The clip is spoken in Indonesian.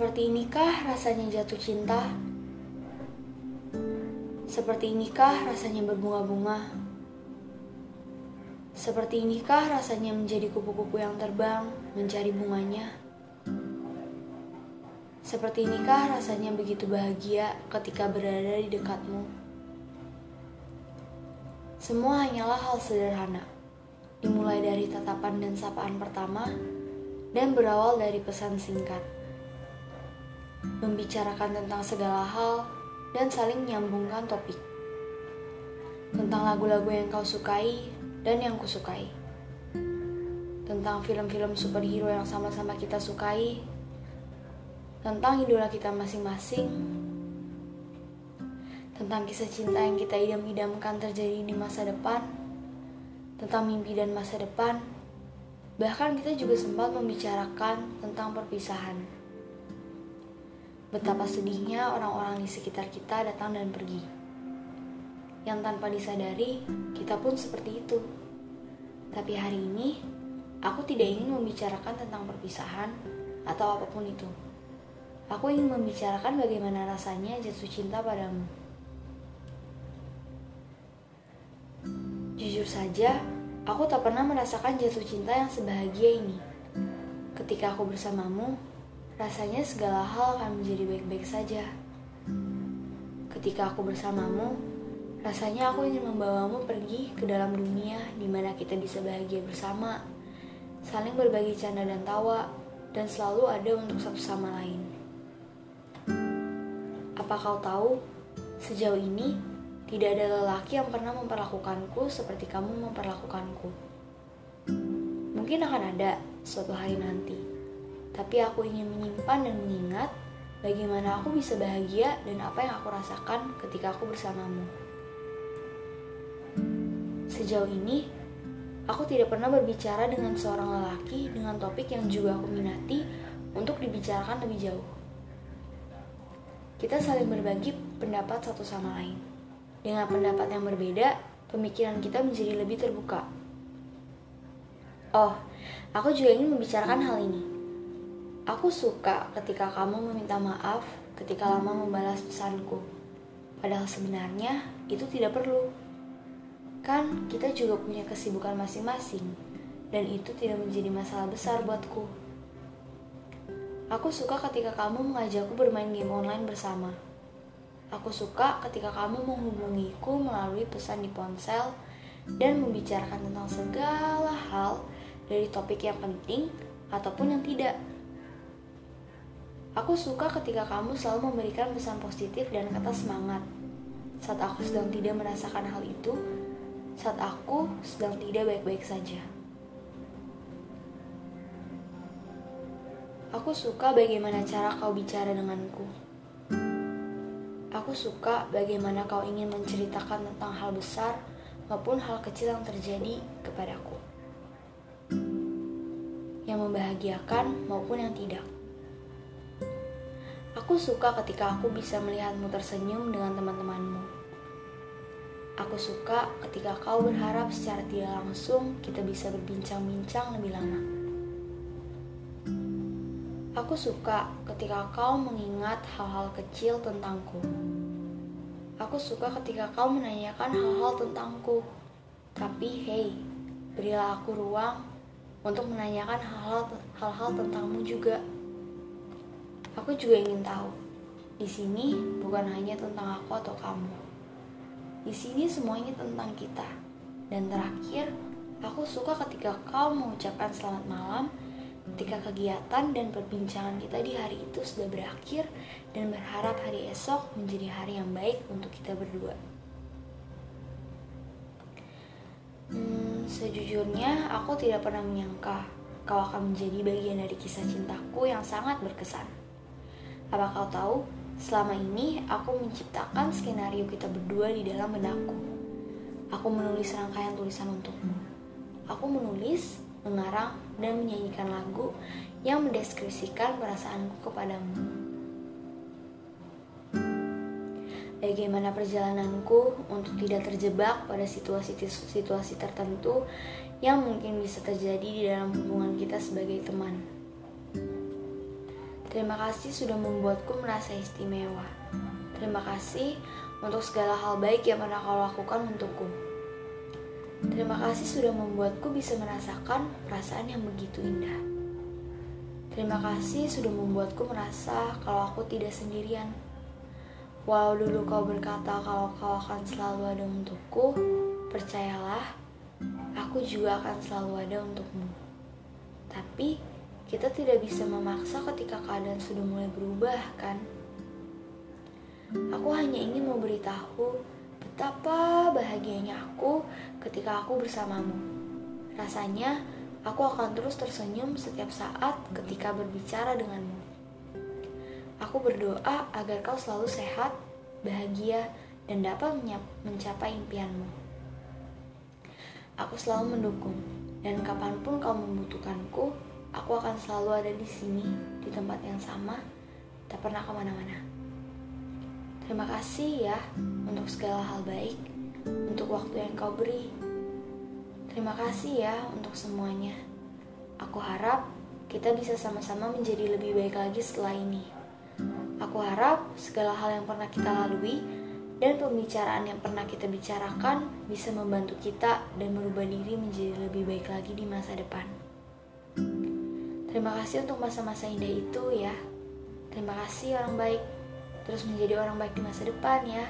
Seperti inikah rasanya jatuh cinta? Seperti inikah rasanya berbunga-bunga? Seperti inikah rasanya menjadi kupu-kupu yang terbang mencari bunganya? Seperti inikah rasanya begitu bahagia ketika berada di dekatmu? Semua hanyalah hal sederhana, dimulai dari tatapan dan sapaan pertama, dan berawal dari pesan singkat membicarakan tentang segala hal, dan saling menyambungkan topik. Tentang lagu-lagu yang kau sukai dan yang kusukai. Tentang film-film superhero yang sama-sama kita sukai. Tentang idola kita masing-masing. Tentang kisah cinta yang kita idam-idamkan terjadi di masa depan. Tentang mimpi dan masa depan. Bahkan kita juga sempat membicarakan tentang perpisahan Betapa sedihnya orang-orang di sekitar kita datang dan pergi. Yang tanpa disadari, kita pun seperti itu. Tapi hari ini, aku tidak ingin membicarakan tentang perpisahan atau apa pun itu. Aku ingin membicarakan bagaimana rasanya jatuh cinta padamu. Jujur saja, aku tak pernah merasakan jatuh cinta yang sebahagia ini. Ketika aku bersamamu, rasanya segala hal akan menjadi baik-baik saja. Ketika aku bersamamu, rasanya aku ingin membawamu pergi ke dalam dunia di mana kita bisa bahagia bersama, saling berbagi canda dan tawa, dan selalu ada untuk satu sama lain. Apa kau tahu, sejauh ini tidak ada lelaki yang pernah memperlakukanku seperti kamu memperlakukanku. Mungkin akan ada suatu hari nanti tapi aku ingin menyimpan dan mengingat bagaimana aku bisa bahagia dan apa yang aku rasakan ketika aku bersamamu. Sejauh ini, aku tidak pernah berbicara dengan seorang lelaki dengan topik yang juga aku minati untuk dibicarakan lebih jauh. Kita saling berbagi pendapat satu sama lain. Dengan pendapat yang berbeda, pemikiran kita menjadi lebih terbuka. Oh, aku juga ingin membicarakan hal ini Aku suka ketika kamu meminta maaf ketika lama membalas pesanku. Padahal sebenarnya itu tidak perlu. Kan kita juga punya kesibukan masing-masing dan itu tidak menjadi masalah besar buatku. Aku suka ketika kamu mengajakku bermain game online bersama. Aku suka ketika kamu menghubungiku melalui pesan di ponsel dan membicarakan tentang segala hal dari topik yang penting ataupun yang tidak. Aku suka ketika kamu selalu memberikan pesan positif dan kata semangat. Saat aku sedang tidak merasakan hal itu, saat aku sedang tidak baik-baik saja. Aku suka bagaimana cara kau bicara denganku. Aku suka bagaimana kau ingin menceritakan tentang hal besar maupun hal kecil yang terjadi kepadaku. Yang membahagiakan maupun yang tidak. Aku suka ketika aku bisa melihatmu tersenyum dengan teman-temanmu. Aku suka ketika kau berharap secara tidak langsung kita bisa berbincang-bincang lebih lama. Aku suka ketika kau mengingat hal-hal kecil tentangku. Aku suka ketika kau menanyakan hal-hal tentangku. Tapi hey, berilah aku ruang untuk menanyakan hal-hal tentangmu juga. Aku juga ingin tahu. Di sini bukan hanya tentang aku atau kamu. Di sini semuanya tentang kita. Dan terakhir, aku suka ketika kau mengucapkan selamat malam ketika kegiatan dan perbincangan kita di hari itu sudah berakhir dan berharap hari esok menjadi hari yang baik untuk kita berdua. Hmm, sejujurnya aku tidak pernah menyangka kau akan menjadi bagian dari kisah cintaku yang sangat berkesan. Apa kau tahu, selama ini aku menciptakan skenario kita berdua di dalam benakku. Aku menulis rangkaian tulisan untukmu. Aku menulis, mengarang, dan menyanyikan lagu yang mendeskripsikan perasaanku kepadamu. Bagaimana perjalananku untuk tidak terjebak pada situasi-situasi tertentu yang mungkin bisa terjadi di dalam hubungan kita sebagai teman. Terima kasih sudah membuatku merasa istimewa. Terima kasih untuk segala hal baik yang pernah kau lakukan untukku. Terima kasih sudah membuatku bisa merasakan perasaan yang begitu indah. Terima kasih sudah membuatku merasa kalau aku tidak sendirian. Walau dulu kau berkata kalau kau akan selalu ada untukku, percayalah, aku juga akan selalu ada untukmu. Tapi, kita tidak bisa memaksa ketika keadaan sudah mulai berubah, kan? Aku hanya ingin memberitahu betapa bahagianya aku ketika aku bersamamu. Rasanya, aku akan terus tersenyum setiap saat ketika berbicara denganmu. Aku berdoa agar kau selalu sehat, bahagia, dan dapat mencapai impianmu. Aku selalu mendukung, dan kapan pun kau membutuhkanku, Aku akan selalu ada di sini, di tempat yang sama, tak pernah ke mana-mana. Terima kasih ya untuk segala hal baik, untuk waktu yang kau beri. Terima kasih ya untuk semuanya. Aku harap kita bisa sama-sama menjadi lebih baik lagi setelah ini. Aku harap segala hal yang pernah kita lalui dan pembicaraan yang pernah kita bicarakan bisa membantu kita dan merubah diri menjadi lebih baik lagi di masa depan. Terima kasih untuk masa-masa indah itu ya. Terima kasih orang baik. Terus menjadi orang baik di masa depan ya.